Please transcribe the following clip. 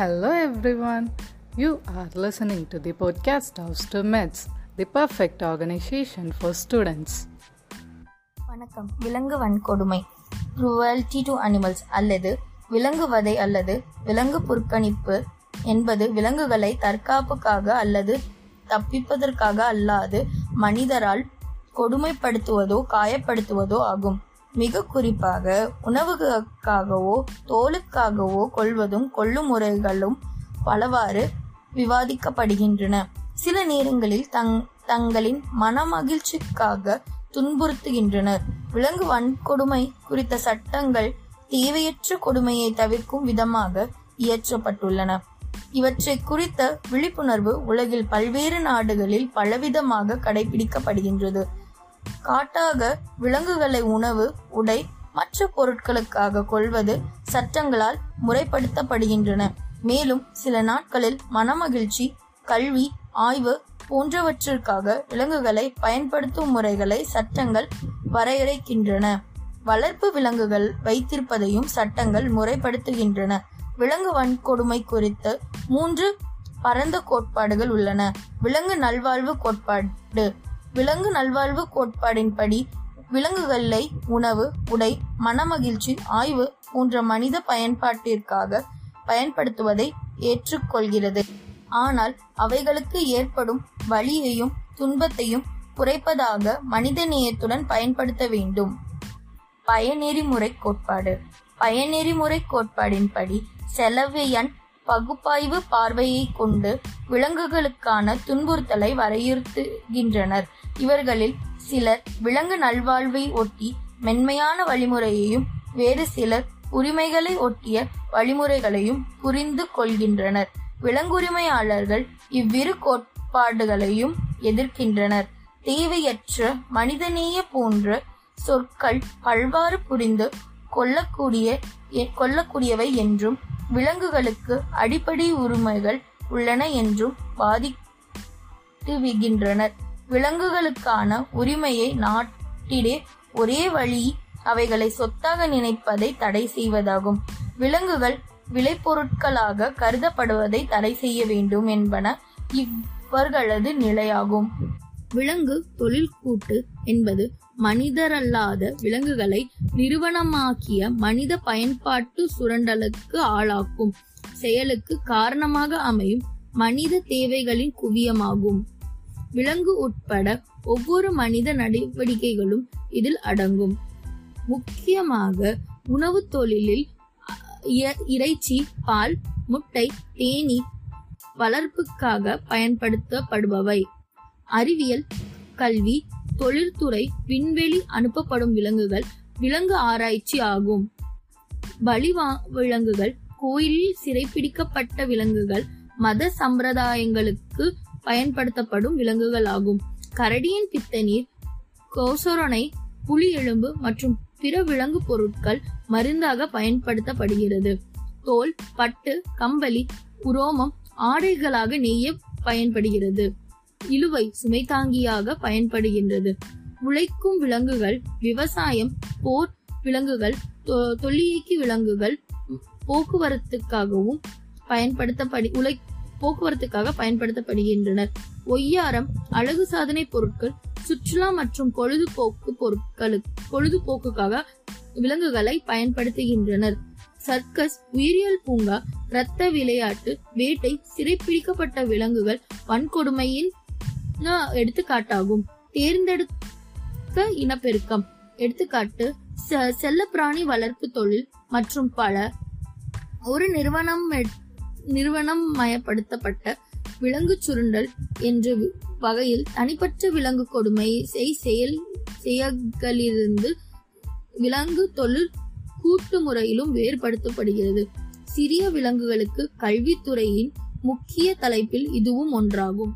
Hello everyone. You are listening to the podcast of STUMEDS, the perfect organization for students. வணக்கம் விலங்கு வன்கொடுமை cruelty to animals அல்லது விலங்கு வதை அல்லது விலங்கு புறக்கணிப்பு என்பது விலங்குகளை தற்காப்புக்காக அல்லது தப்பிப்பதற்காக அல்லாது மனிதரால் கொடுமைப்படுத்துவதோ காயப்படுத்துவதோ ஆகும் மிக குறிப்பாக உணவுக்காகவோ தோலுக்காகவோ கொள்வதும் கொள்ளும் முறைகளும் பலவாறு விவாதிக்கப்படுகின்றன. சில நேரங்களில் தங் தங்களின் மனமகிழ்ச்சிக்காக துன்புறுத்துகின்றனர். விலங்கு வன்கொடுமை குறித்த சட்டங்கள் தேவையற்ற கொடுமையை தவிர்க்கும் விதமாக இயற்றப்பட்டுள்ளன. இவற்றை குறித்த விழிப்புணர்வு உலகில் பல்வேறு நாடுகளில் பலவிதமாக கடைபிடிக்கப்படுகின்றது. காட்டாக விலங்குகளை உணவு உடை மற்ற பொருட்களுக்காக கொள்வது சட்டங்களால் முறைப்படுத்தப்படுகின்றன. மேலும் சில நாட்களில் மனமகிழ்ச்சி கல்வி ஆய்வு போன்றவற்றிற்காக விலங்குகளை பயன்படுத்தும் முறைகளை சட்டங்கள் வரையறைக்கின்றன. வளர்ப்பு விலங்குகள் வைத்திருப்பதையும் சட்டங்கள் முறைப்படுத்துகின்றன. விலங்கு வன்கொடுமை குறித்து மூன்று பரந்த கோட்பாடுகள் உள்ளன. விலங்கு நல்வாழ்வு கோட்பாடு. விலங்கு நல்வாழ்வு கோட்பாடின்படி விலங்குகளை உணவு உடை மனமகிழ்ச்சி ஆய்வு போன்ற மனித பயன்பாட்டிற்காக பயன்படுத்துவதை ஏற்றுக்கொள்கிறது. ஆனால் அவைகளுக்கு ஏற்படும் வலியையும் துன்பத்தையும் குறைப்பதாக மனித நேயத்துடன் பயன்படுத்த வேண்டும். பயனெறிமுறை கோட்பாடு. பயனெறிமுறை கோட்பாடின்படி செலவியன் பகுப்பாய்வு பார்வையை கொண்டு விலங்குகளுக்கான துன்புறுத்தலை வரையறுத்துகின்றனர். இவர்களில் சிலர் விலங்கு நல்வாழ்வை ஒட்டி மென்மையான வழிமுறையையும் வேறு சிலர் உரிமைகளை ஒட்டிய வழிமுறைகளையும் புரிந்து கொள்கின்றனர். விலங்குரிமையாளர்கள் இவ்விரு கோட்பாடுகளையும் எதிர்க்கின்றனர். தேவையற்ற மனிதநேய போன்ற சொற்கள் பல்வாறு புரிந்து கொள்ளக்கூடிய கொள்ளக்கூடியவை என்றும் விலங்குகளுக்கு அடிப்படை உரிமைகள் உள்ளன என்றும் வாதிட்டுவிகின்றனர் விலங்குகளுக்கான உரிமையை நாட்டிலே ஒரே வழி அவைகளை சொத்தாக நினைப்பதை தடை செய்வதாகும். விலங்குகள் விளைபொருட்களாக கருதப்படுவதை தடை செய்ய வேண்டும் என்பன இவர்களது நிலையாகும். விலங்கு தொழில் கூட்டு என்பது மனிதரல்லாத விலங்குகளை நிறுவனமாக்கிய மனித பயன்பாட்டு சுரண்டலுக்கு ஆளாக்கும். செயலுக்கு காரணமாக அமையும் மனித தேவைகளின் குவியமாகும். விலங்கு உட்பட ஒவ்வொரு மனித நடவடிக்கைகளும் இதில் அடங்கும். முக்கியமாக உணவு தொழிலில் இறைச்சி பால் முட்டை தேனி வளர்ப்புக்காக பயன்படுத்தப்படுபவை. அறிவியல் கல்வி தொழில்துறை விண்வெளி அனுப்பப்படும் விலங்குகள் விலங்கு ஆராய்ச்சி ஆகும். பலிவா விலங்குகள் கோயிலில் சிறைப்பிடிக்கப்பட்ட விலங்குகள் மத சம்பிரதாயங்களுக்கு பயன்படுத்தப்படும் விலங்குகள் ஆகும் கரடியின் பித்தநீர் கோசொரனை புலி எலும்பு மற்றும் பிற விலங்கு பொருட்கள் மருந்தாக பயன்படுத்தப்படுகிறது. தோல் பட்டு கம்பளி உரோமம் ஆடைகளாக நெய்ய பயன்படுகிறது. இழுவை சுமை தாங்கியாக பயன்படுகின்றது. உழைக்கும் விலங்குகள் விவசாயம் போர் விலங்குகள் தொல்லியக்கி விலங்குகள் போக்குவரத்துக்காகவும் பயன்படுத்தப்படி உழை போக்குவரத்துக்காக பயன்படுத்தப்படுகின்றனர். ஒய்யாரம் அழகு சாதனை பொருட்கள் சுற்றுலா மற்றும் பொழுதுபோக்கு பொருட்களுக்கு பொழுதுபோக்குக்காக விலங்குகளை பயன்படுத்துகின்றனர். சர்க்கஸ் உயிரியல் பூங்கா இரத்த விளையாட்டு வேட்டை சிறைப்பிடிக்கப்பட்ட விலங்குகள் வன்கொடுமையின் எடுத்துக்காட்டாகும். தேர்ந்தெடுக்க இனப்பெருக்கம். எடுத்துக்காட்டு செல்லப்பிராணி வளர்ப்பு தொழில் மற்றும் பல. ஒரு நிறுவனம் நிறுவனம் மயப்படுத்தப்பட்ட விலங்கு சுருண்டல் என்ற வகையில் தனிப்பட்ட விலங்கு கொடுமை செயல் செயல்களிலிருந்து விலங்கு தொழில் கூட்டு முறையிலும் வேறுபடுத்தப்படுகிறது. சிறிய விலங்குகளுக்கு கல்வித்துறையின் முக்கிய தலைப்பில் இதுவும் ஒன்றாகும்.